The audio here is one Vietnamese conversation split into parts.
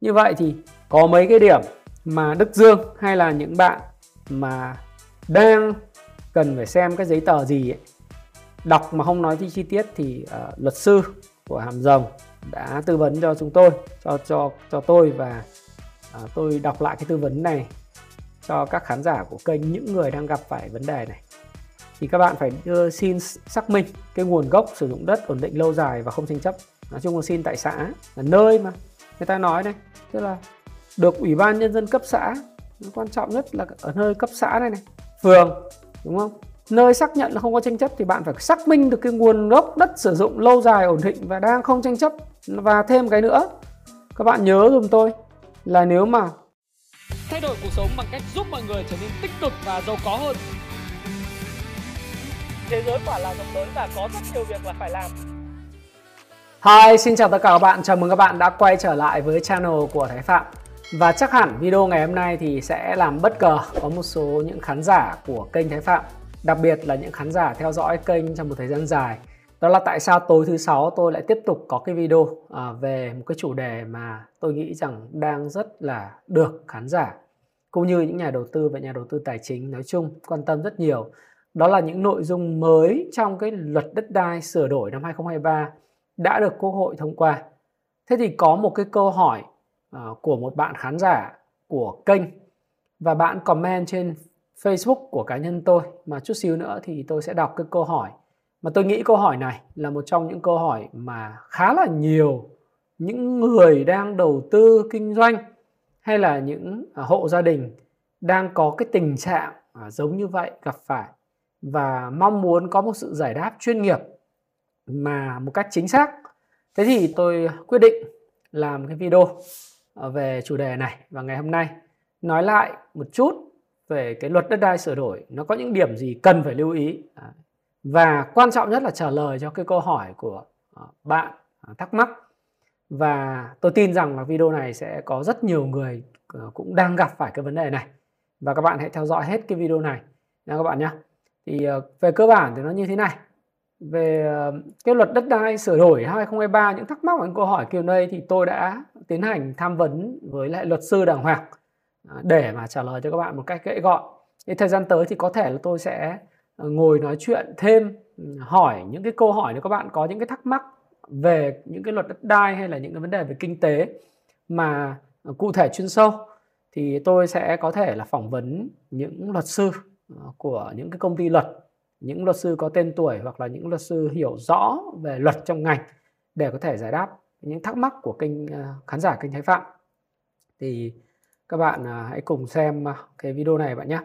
như vậy thì có mấy cái điểm mà Đức Dương hay là những bạn mà đang cần phải xem cái giấy tờ gì ấy, đọc mà không nói chi, chi tiết thì uh, luật sư của Hàm Rồng đã tư vấn cho chúng tôi cho cho cho tôi và uh, tôi đọc lại cái tư vấn này cho các khán giả của kênh những người đang gặp phải vấn đề này. Thì các bạn phải đưa xin xác minh cái nguồn gốc sử dụng đất ổn định lâu dài và không tranh chấp. Nói chung là xin tại xã là nơi mà người ta nói này, tức là được ủy ban nhân dân cấp xã quan trọng nhất là ở nơi cấp xã này này, phường, đúng không? Nơi xác nhận là không có tranh chấp thì bạn phải xác minh được cái nguồn gốc đất sử dụng lâu dài ổn định và đang không tranh chấp. Và thêm cái nữa, các bạn nhớ dùm tôi là nếu mà thay đổi cuộc sống bằng cách giúp mọi người trở nên tích cực và giàu có hơn. Thế giới quả là rộng lớn và có rất nhiều việc là phải làm. Hi, xin chào tất cả các bạn, chào mừng các bạn đã quay trở lại với channel của Thái Phạm. Và chắc hẳn video ngày hôm nay thì sẽ làm bất ngờ có một số những khán giả của kênh Thái Phạm Đặc biệt là những khán giả theo dõi kênh trong một thời gian dài. Đó là tại sao tối thứ sáu tôi lại tiếp tục có cái video à, về một cái chủ đề mà tôi nghĩ rằng đang rất là được khán giả Cũng như những nhà đầu tư và nhà đầu tư tài chính nói chung quan tâm rất nhiều. Đó là những nội dung mới trong cái luật đất đai sửa đổi năm 2023 đã được Quốc hội thông qua. Thế thì có một cái câu hỏi uh, của một bạn khán giả của kênh và bạn comment trên Facebook của cá nhân tôi. Mà chút xíu nữa thì tôi sẽ đọc cái câu hỏi. Mà tôi nghĩ câu hỏi này là một trong những câu hỏi mà khá là nhiều những người đang đầu tư kinh doanh hay là những à, hộ gia đình đang có cái tình trạng à, giống như vậy gặp phải và mong muốn có một sự giải đáp chuyên nghiệp mà một cách chính xác, thế thì tôi quyết định làm cái video ờ, về chủ đề này và ngày hôm nay. Nói lại một chút về cái luật đất đai sửa đổi, nó có những điểm gì cần phải lưu ý. Và quan trọng nhất là trả lời cho cái câu hỏi của ờ, bạn ờ, thắc mắc. Và tôi tin rằng là video này sẽ có rất nhiều người cũng đang gặp phải cái vấn đề này. Và các bạn hãy theo dõi hết cái video này nha các bạn nhé thì về cơ bản thì nó như thế này về ờ, cái luật đất đai sửa đổi 2023 những thắc mắc và những câu hỏi kiểu này thì tôi đã tiến hành tham vấn với lại luật sư đàng hoàng à, để mà trả lời cho các bạn một cách gãy gọn. Thì thời gian tới thì có thể là tôi sẽ ờ, ngồi nói chuyện thêm ừ, hỏi những cái câu hỏi nếu các bạn có những cái thắc mắc về những cái luật đất đai hay là những cái vấn đề về kinh tế mà ờ, cụ thể chuyên sâu thì tôi sẽ có thể là phỏng vấn những luật sư của những cái công ty luật những luật sư có tên tuổi hoặc là những luật sư hiểu rõ về luật trong ngành để có thể giải đáp những thắc mắc của kênh ờ, khán giả kênh Thái Phạm. Thì các bạn ờ, hãy cùng xem ờ, cái video này bạn nhé.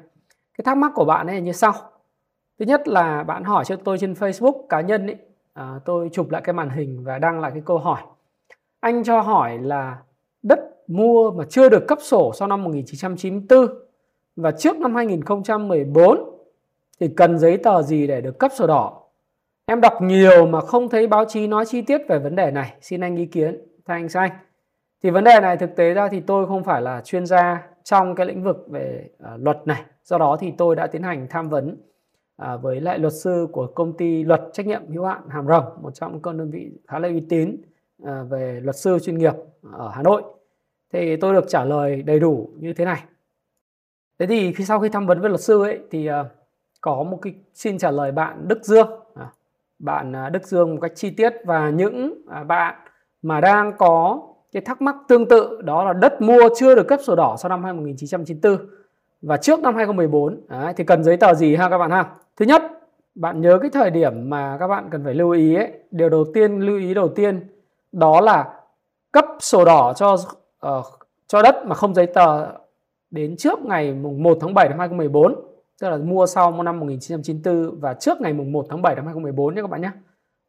Cái thắc mắc của bạn ấy như sau. Thứ nhất là bạn hỏi cho tôi trên Facebook cá nhân ấy à, tôi chụp lại cái màn hình và đăng lại cái câu hỏi. Anh cho hỏi là đất mua mà chưa được cấp sổ sau năm 1994 và trước năm 2014 thì cần giấy tờ gì để được cấp sổ đỏ? Em đọc nhiều mà không thấy báo chí nói chi tiết về vấn đề này. Xin anh ý kiến. Thanh xanh thì vấn đề này thực tế ra thì tôi không phải là chuyên gia trong cái lĩnh vực về uh, luật này. Do đó thì tôi đã tiến hành tham vấn uh, với lại luật sư của công ty luật trách nhiệm hữu hạn Hàm Rồng một trong những đơn vị khá là uy tín uh, về luật sư chuyên nghiệp ở Hà Nội. Thì tôi được trả lời đầy đủ như thế này. Thế thì khi sau khi tham vấn với luật sư ấy thì uh, có một cái xin trả lời bạn Đức Dương. À, bạn à, Đức Dương một cách chi tiết và những à, bạn mà đang có cái thắc mắc tương tự đó là đất mua chưa được cấp sổ đỏ sau năm 1994 và trước năm 2014 Đấy, thì cần giấy tờ gì ha các bạn ha? Thứ nhất bạn nhớ cái thời điểm mà các bạn cần phải lưu ý ấy điều đầu tiên lưu ý đầu tiên đó là cấp sổ đỏ cho uh, cho đất mà không giấy tờ đến trước ngày mùng 1 tháng 7 năm 2014 tức là mua sau năm 1994 và trước ngày mùng 1 tháng 7 năm 2014 nhé các bạn nhé.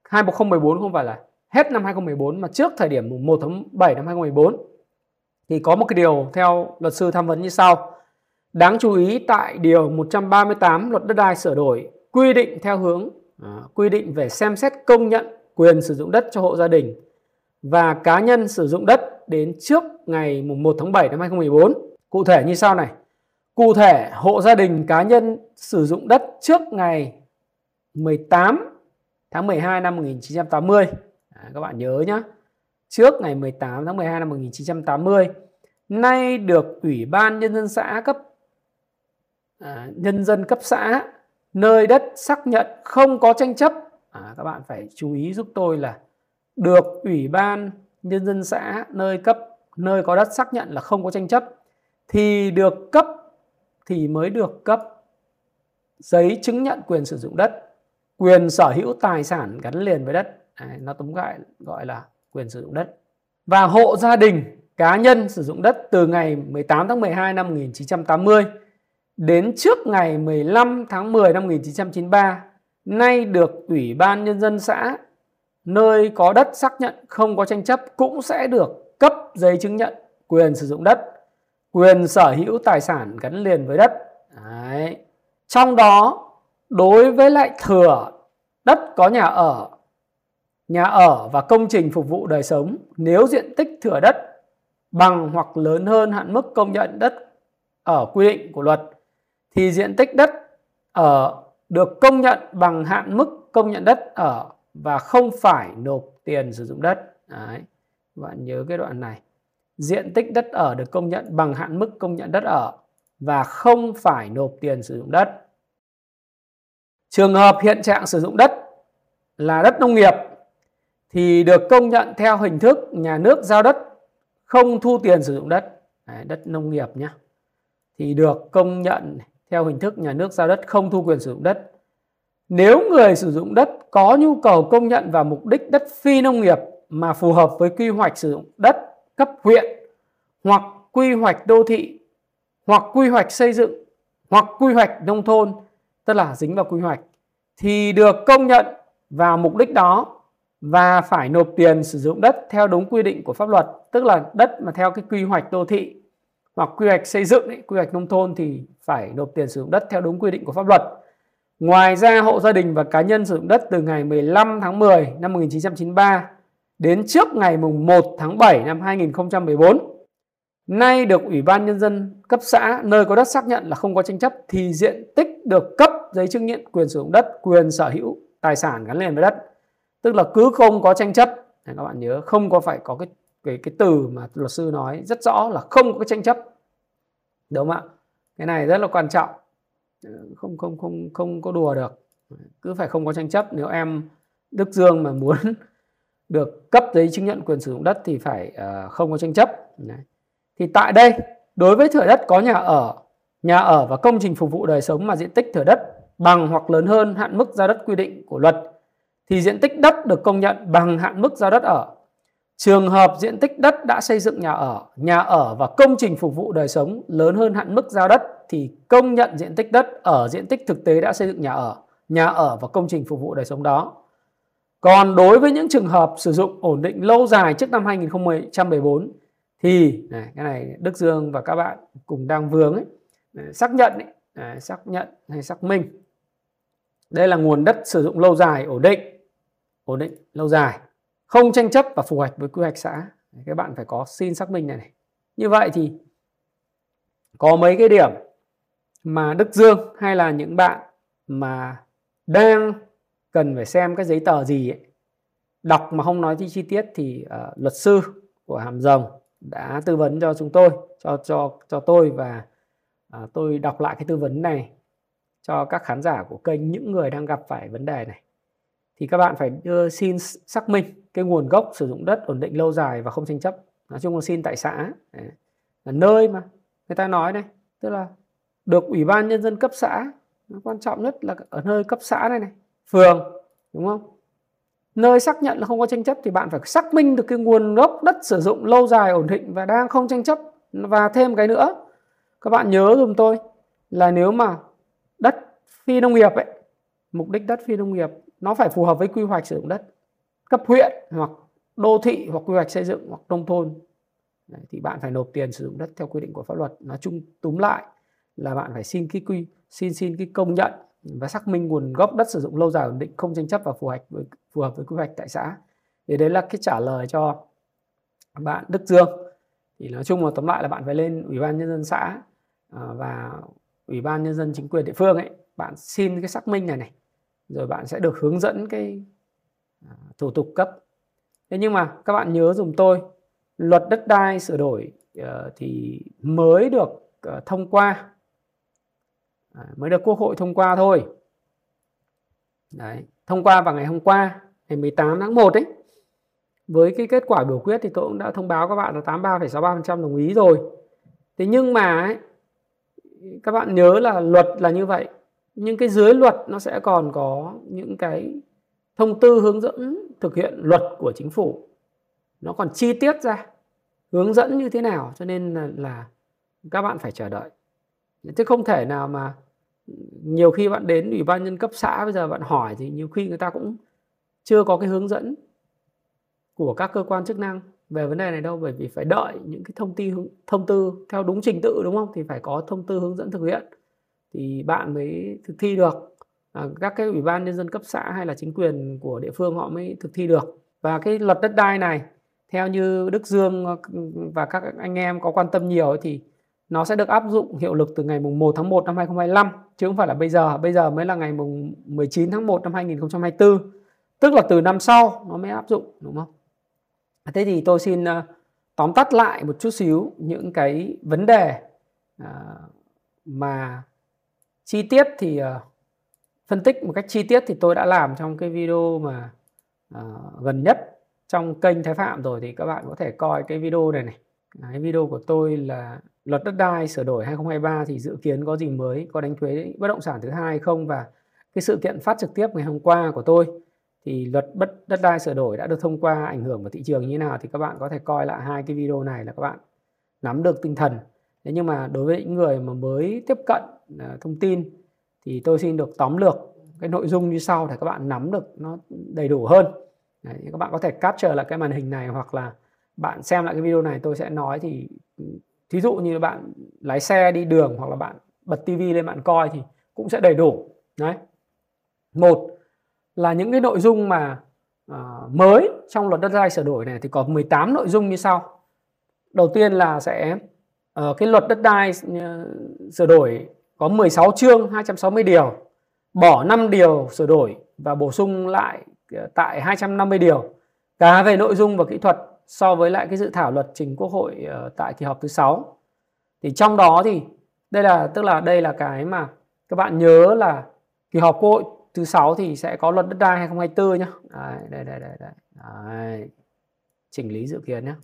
2014 không phải là hết năm 2014 mà trước thời điểm mùng 1 tháng 7 năm 2014 thì có một cái điều theo luật sư tham vấn như sau. Đáng chú ý tại điều 138 luật đất đai sửa đổi quy định theo hướng à, quy định về xem xét công nhận quyền sử dụng đất cho hộ gia đình và cá nhân sử dụng đất đến trước ngày mùng 1 tháng 7 năm 2014 cụ thể như sau này. Cụ thể, hộ gia đình cá nhân sử dụng đất trước ngày 18 tháng 12 năm 1980. À, các bạn nhớ nhé. trước ngày 18 tháng 12 năm 1980 nay được Ủy ban Nhân dân xã cấp à, nhân dân cấp xã nơi đất xác nhận không có tranh chấp à, các bạn phải chú ý giúp tôi là được Ủy ban Nhân dân xã nơi cấp nơi có đất xác nhận là không có tranh chấp thì được cấp thì mới được cấp giấy chứng nhận quyền sử dụng đất quyền sở hữu tài sản gắn liền với đất. Đấy, nó tóm gọi gọi là quyền sử dụng đất. Và hộ gia đình cá nhân sử dụng đất từ ngày 18 tháng 12 năm 1980 đến trước ngày 15 tháng 10 năm 1993 nay được Ủy ban Nhân dân xã nơi có đất xác nhận không có tranh chấp cũng sẽ được cấp giấy chứng nhận quyền sử dụng đất, quyền sở hữu tài sản gắn liền với đất. Đấy. Trong đó đối với lại thừa đất có nhà ở, nhà ở và công trình phục vụ đời sống nếu diện tích thừa đất bằng hoặc lớn hơn hạn mức công nhận đất ở quy định của luật thì diện tích đất ở được công nhận bằng hạn mức công nhận đất ở và không phải nộp tiền sử dụng đất. Đấy. Bạn nhớ cái đoạn này. Diện tích đất ở được công nhận bằng hạn mức công nhận đất ở và không phải nộp tiền sử dụng đất. Trường hợp hiện trạng sử dụng đất là đất nông nghiệp thì được công nhận theo hình thức nhà nước giao đất không thu tiền sử dụng đất. Đấy, đất nông nghiệp nhé. Thì được công nhận theo hình thức nhà nước giao đất không thu quyền sử dụng đất. Nếu người sử dụng đất có nhu cầu công nhận vào mục đích đất phi nông nghiệp mà phù hợp với quy hoạch sử dụng đất cấp huyện hoặc quy hoạch đô thị hoặc quy hoạch xây dựng hoặc quy hoạch nông thôn tức là dính vào quy hoạch thì được công nhận vào mục đích đó và phải nộp tiền sử dụng đất theo đúng quy định của pháp luật tức là đất mà theo cái quy hoạch đô thị hoặc quy hoạch xây dựng ấy, quy hoạch nông thôn thì phải nộp tiền sử dụng đất theo đúng quy định của pháp luật. Ngoài ra hộ gia đình và cá nhân sử dụng đất từ ngày 15 tháng 10 năm 1993 đến trước ngày mùng 1 tháng 7 năm 2014 nay được Ủy ban Nhân dân cấp xã nơi có đất xác nhận là không có tranh chấp thì diện tích được cấp giấy chứng nhận quyền sử dụng đất, quyền sở hữu tài sản gắn liền với đất. Tức là cứ không có tranh chấp, các bạn nhớ không có phải có cái cái cái từ mà luật sư nói rất rõ là không có tranh chấp. Đúng không ạ? Cái này rất là quan trọng không không không không có đùa được cứ phải không có tranh chấp nếu em Đức Dương mà muốn được cấp giấy chứng nhận quyền sử dụng đất thì phải uh, không có tranh chấp Đấy. thì tại đây đối với thửa đất có nhà ở nhà ở và công trình phục vụ đời sống mà diện tích thửa đất bằng hoặc lớn hơn hạn mức giao đất quy định của luật thì diện tích đất được công nhận bằng hạn mức giao đất ở Trường hợp diện tích đất đã xây dựng nhà ở, nhà ở và công trình phục vụ đời sống lớn hơn hạn mức giao đất thì công nhận diện tích đất ở diện tích thực tế đã xây dựng nhà ở, nhà ở và công trình phục vụ đời sống đó. Còn đối với những trường hợp sử dụng ổn định lâu dài trước năm 2014 thì này, cái này Đức Dương và các bạn cùng đang vướng ấy, xác nhận ấy, xác nhận hay xác minh. Đây là nguồn đất sử dụng lâu dài ổn định, ổn định lâu dài không tranh chấp và phù hợp với quy hoạch xã các bạn phải có xin xác minh này, này như vậy thì có mấy cái điểm mà Đức Dương hay là những bạn mà đang cần phải xem cái giấy tờ gì ấy, đọc mà không nói chi tiết thì uh, luật sư của Hàm Rồng đã tư vấn cho chúng tôi cho cho cho tôi và uh, tôi đọc lại cái tư vấn này cho các khán giả của kênh những người đang gặp phải vấn đề này. Thì các bạn phải đưa xin xác minh cái nguồn gốc sử dụng đất ổn định lâu dài và không tranh chấp. Nói chung là xin tại xã là nơi mà người ta nói này tức là được ủy ban nhân dân cấp xã. Quan trọng nhất là ở nơi cấp xã này này phường đúng không? Nơi xác nhận là không có tranh chấp thì bạn phải xác minh được cái nguồn gốc đất sử dụng lâu dài ổn định và đang không tranh chấp. Và thêm cái nữa các bạn nhớ dùm tôi là nếu mà đất phi nông nghiệp ấy mục đích đất phi nông nghiệp nó phải phù hợp với quy hoạch sử dụng đất cấp huyện hoặc đô thị hoặc quy hoạch xây dựng hoặc nông thôn. Đấy, thì bạn phải nộp tiền sử dụng đất theo quy định của pháp luật. Nói chung túm lại là bạn phải xin cái quy xin xin cái công nhận và xác minh nguồn gốc đất sử dụng lâu dài ổn định, không tranh chấp và phù hợp với, phù hợp với quy hoạch tại xã. Thì đấy là cái trả lời cho bạn Đức Dương. Thì nói chung là tóm lại là bạn phải lên ủy ban nhân dân xã à, và ủy ban nhân dân chính quyền địa phương ấy, bạn xin cái xác minh này này, rồi bạn sẽ được hướng dẫn cái à, thủ tục cấp. Thế nhưng mà các bạn nhớ dùng tôi, luật đất đai sửa đổi ờ, thì mới được ờ, thông qua à, mới được quốc hội thông qua thôi. Đấy, thông qua vào ngày hôm qua ngày 18 tháng 1 ấy. Với cái kết quả biểu quyết thì tôi cũng đã thông báo các bạn là 83,63% đồng ý rồi. Thế nhưng mà ấy, các bạn nhớ là luật là như vậy. Nhưng cái dưới luật nó sẽ còn có những cái thông tư hướng dẫn thực hiện luật của chính phủ. Nó còn chi tiết ra hướng dẫn như thế nào cho nên là, là các bạn phải chờ đợi. Chứ không thể nào mà nhiều khi bạn đến ủy ban nhân cấp xã bây giờ bạn hỏi thì nhiều khi người ta cũng chưa có cái hướng dẫn của các cơ quan chức năng về vấn đề này đâu bởi vì phải đợi những cái thông tin thông tư theo đúng trình tự đúng không? Thì phải có thông tư hướng dẫn thực hiện. Thì bạn mới thực thi được. À, các cái ủy ban nhân dân cấp xã hay là chính quyền của địa phương họ mới thực thi được. Và cái luật đất đai này theo như Đức Dương và các anh em có quan tâm nhiều thì nó sẽ được áp dụng hiệu lực từ ngày mùng 1 tháng 1 năm 2025 chứ không phải là bây giờ. Bây giờ mới là ngày mùng 19 tháng 1 năm 2024 tức là từ năm sau nó mới áp dụng, đúng không? Thế thì tôi xin ờ, tóm tắt lại một chút xíu những cái vấn đề ờ, mà chi tiết thì ờ, phân tích một cách chi tiết thì tôi đã làm trong cái video mà gần nhất trong kênh Thái Phạm rồi, thì các bạn có thể coi cái video này này. Cái video của tôi là luật đất đai sửa đổi 2023 thì dự kiến có gì mới có đánh thuế bất động sản thứ hai không? Và cái sự kiện phát trực tiếp ngày hôm qua của tôi thì luật bất đất đai sửa đổi đã được thông qua ảnh hưởng vào thị trường như thế nào thì các bạn có thể coi lại hai cái video này là các bạn nắm được tinh thần. Thế nhưng mà đối với những người mà mới tiếp cận à, thông tin thì tôi xin được tóm lược cái nội dung như sau để các bạn nắm được nó đầy đủ hơn. Đấy, các bạn có thể capture lại cái màn hình này hoặc là bạn xem lại cái video này tôi sẽ nói thì ừ, thí dụ như bạn lái xe đi đường hoặc là bạn bật tivi lên bạn coi thì cũng sẽ đầy đủ. Đấy. Một là những cái nội dung mà uh, mới trong luật đất đai sửa đổi này thì có 18 nội dung như sau. Đầu tiên là sẽ uh, cái luật đất đai ờ, sửa đổi có 16 chương 260 điều bỏ 5 điều sửa đổi và bổ sung lại ờ, tại 250 điều. Cả về nội dung và kỹ thuật so với lại cái dự thảo luật trình Quốc hội ờ, tại kỳ họp thứ 6. Thì trong đó thì đây là tức là đây là cái mà các bạn nhớ là kỳ họp Quốc hội thứ sáu thì sẽ có luật đất đai 2024 nhá. Đấy, đây đây đây đây. Đấy. Chỉnh lý dự kiến nhé.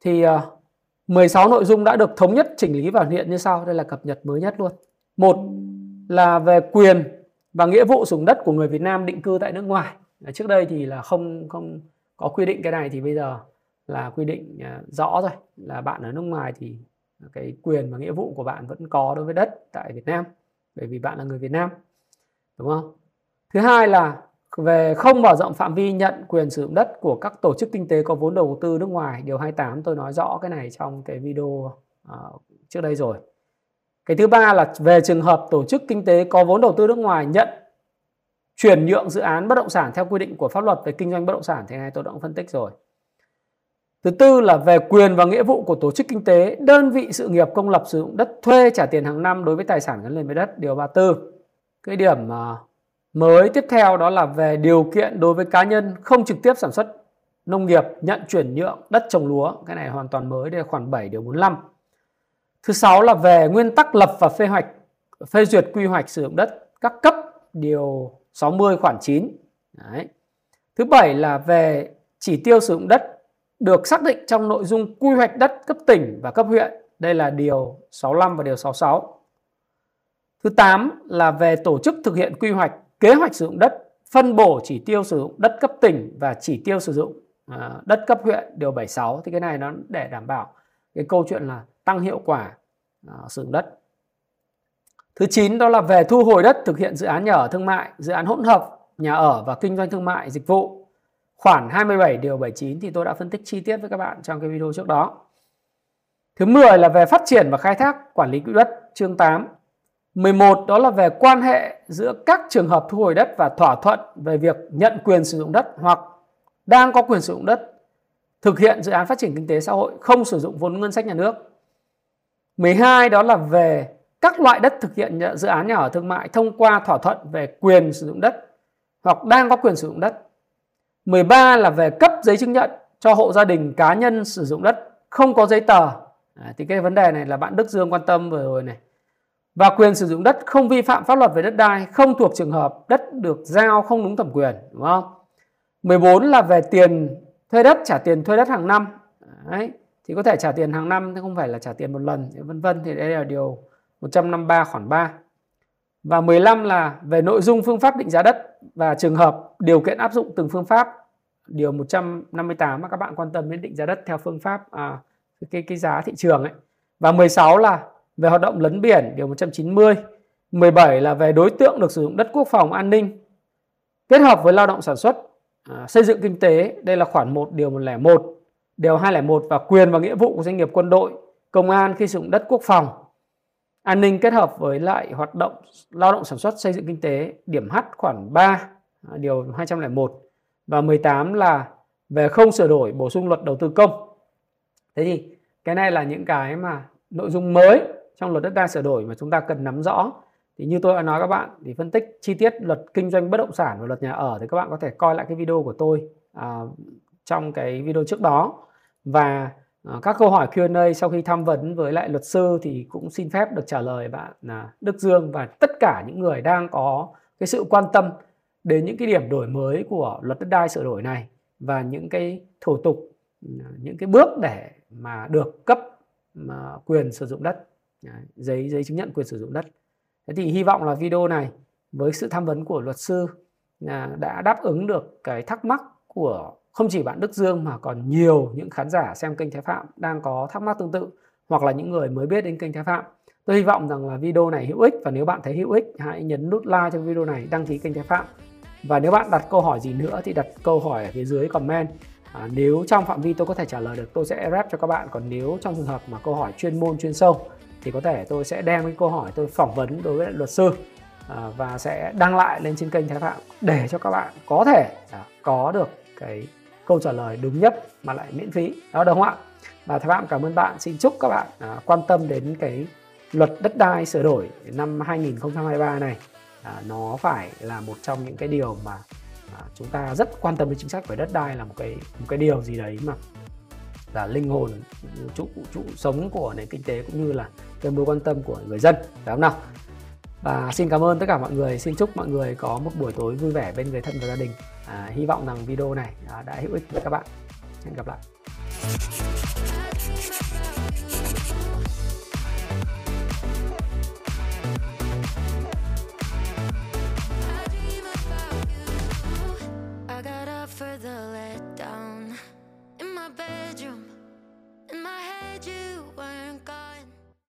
Thì ờ, uh, 16 nội dung đã được thống nhất chỉnh lý và hiện như sau, đây là cập nhật mới nhất luôn. Một là về quyền và nghĩa vụ sử dụng đất của người Việt Nam định cư tại nước ngoài. Trước đây thì là không không có quy định cái này thì bây giờ là quy định à, rõ rồi là bạn ở nước ngoài thì cái quyền và nghĩa vụ của bạn vẫn có đối với đất tại Việt Nam bởi vì bạn là người Việt Nam đúng không? Thứ hai là về không mở rộng phạm vi nhận quyền sử dụng đất của các tổ chức kinh tế có vốn đầu tư nước ngoài điều 28 tôi nói rõ cái này trong cái video uh, trước đây rồi. Cái thứ ba là về trường hợp tổ chức kinh tế có vốn đầu tư nước ngoài nhận chuyển nhượng dự án bất động sản theo quy định của pháp luật về kinh doanh bất động sản thì này tôi đã phân tích rồi. Thứ tư là về quyền và nghĩa vụ của tổ chức kinh tế, đơn vị sự nghiệp công lập sử dụng đất thuê trả tiền hàng năm đối với tài sản gắn liền với đất, điều 34. Cái điểm à, mới tiếp theo đó là về điều kiện đối với cá nhân không trực tiếp sản xuất nông nghiệp nhận chuyển nhượng đất trồng lúa, cái này hoàn toàn mới, đây là khoản 7 điều 45. Thứ sáu là về nguyên tắc lập và phê hoạch phê duyệt quy hoạch sử dụng đất các cấp điều 60 khoản 9. Đấy. Thứ bảy là về chỉ tiêu sử dụng đất được xác định trong nội dung quy hoạch đất cấp tỉnh và cấp huyện. Đây là điều 65 và điều 66. Thứ 8 là về tổ chức thực hiện quy hoạch, kế hoạch sử dụng đất, phân bổ chỉ tiêu sử dụng đất cấp tỉnh và chỉ tiêu sử dụng à, đất cấp huyện điều 76 thì cái này nó để đảm bảo cái câu chuyện là tăng hiệu quả à, sử dụng đất. Thứ 9 đó là về thu hồi đất thực hiện dự án nhà ở thương mại, dự án hỗn hợp, nhà ở và kinh doanh thương mại dịch vụ Khoản 27 điều 79 thì tôi đã phân tích chi tiết với các bạn trong cái video trước đó. Thứ 10 là về phát triển và khai thác quản lý quỹ đất, chương 8. 11 đó là về quan hệ giữa các trường hợp thu hồi đất và thỏa thuận về việc nhận quyền sử dụng đất hoặc đang có quyền sử dụng đất, thực hiện dự án phát triển kinh tế xã hội không sử dụng vốn ngân sách nhà nước. 12 đó là về các loại đất thực hiện dự án nhà ở thương mại thông qua thỏa thuận về quyền sử dụng đất hoặc đang có quyền sử dụng đất 13 là về cấp giấy chứng nhận cho hộ gia đình cá nhân sử dụng đất không có giấy tờ. À, thì cái vấn đề này là bạn Đức Dương quan tâm vừa rồi này. Và quyền sử dụng đất không vi phạm pháp luật về đất đai, không thuộc trường hợp đất được giao không đúng thẩm quyền, đúng không? 14 là về tiền thuê đất, trả tiền thuê đất hàng năm. Đấy, thì có thể trả tiền hàng năm chứ không phải là trả tiền một lần, vân vân thì đây là điều 153 khoản 3. Và 15 là về nội dung phương pháp định giá đất và trường hợp điều kiện áp dụng từng phương pháp. Điều 158 mà các bạn quan tâm đến định giá đất theo phương pháp à, cái cái giá thị trường ấy. Và 16 là về hoạt động lấn biển điều 190. 17 là về đối tượng được sử dụng đất quốc phòng an ninh kết hợp với lao động sản xuất à, xây dựng kinh tế. Đây là khoản 1 điều 101, điều 201 và quyền và nghĩa vụ của doanh nghiệp quân đội, công an khi sử dụng đất quốc phòng an ninh kết hợp với lại hoạt động lao động sản xuất xây dựng kinh tế điểm H khoản 3 à, điều 201 và 18 là về không sửa đổi bổ sung luật đầu tư công. Thế thì cái này là những cái mà nội dung mới trong luật đất đai sửa đổi mà chúng ta cần nắm rõ. Thì như tôi đã nói các bạn thì phân tích chi tiết luật kinh doanh bất động sản và luật nhà ở thì các bạn có thể coi lại cái video của tôi à, trong cái video trước đó và Ờ, các câu hỏi Q&A sau khi tham vấn với lại luật sư thì cũng xin phép được trả lời bạn là Đức Dương và tất cả những người đang có cái sự quan tâm đến những cái điểm đổi mới của luật đất đai sửa đổi này và những cái thủ tục à, những cái bước để mà được cấp mà quyền sử dụng đất. Giấy giấy chứng nhận quyền sử dụng đất. Thế thì hy vọng là video này với sự tham vấn của luật sư à, đã đáp ứng được cái thắc mắc của không chỉ bạn Đức Dương mà còn nhiều những khán giả xem kênh Thái Phạm đang có thắc mắc tương tự hoặc là những người mới biết đến kênh Thái Phạm. Tôi hy vọng rằng là video này hữu ích và nếu bạn thấy hữu ích hãy nhấn nút like cho video này, đăng ký kênh Thái Phạm. Và nếu bạn đặt câu hỏi gì nữa thì đặt câu hỏi ở phía dưới comment. À, nếu trong phạm vi tôi có thể trả lời được tôi sẽ rep cho các bạn còn nếu trong trường hợp mà câu hỏi chuyên môn chuyên sâu thì có thể tôi sẽ đem cái câu hỏi tôi phỏng vấn đối với luật sư à, và sẽ đăng lại lên trên kênh Thái Phạm để cho các bạn có thể à, có được cái câu trả lời đúng nhất mà lại miễn phí. Đó đúng không ạ? Và Thái Phạm cảm ơn bạn. Xin chúc các bạn à, quan tâm đến cái luật đất đai sửa đổi năm 2023 này. À, nó phải là một trong những cái điều mà à, chúng ta rất quan tâm đến chính sách về đất đai là một cái một cái điều gì đấy mà là linh hồn trụ trụ sống của nền kinh tế cũng như là cái mối quan tâm của người dân. Phải không nào? Và xin cảm ơn tất cả mọi người. Xin chúc mọi người có một buổi tối vui vẻ bên người thân và gia đình à, hy vọng rằng video này à, đã hữu ích với các bạn. Hẹn gặp lại.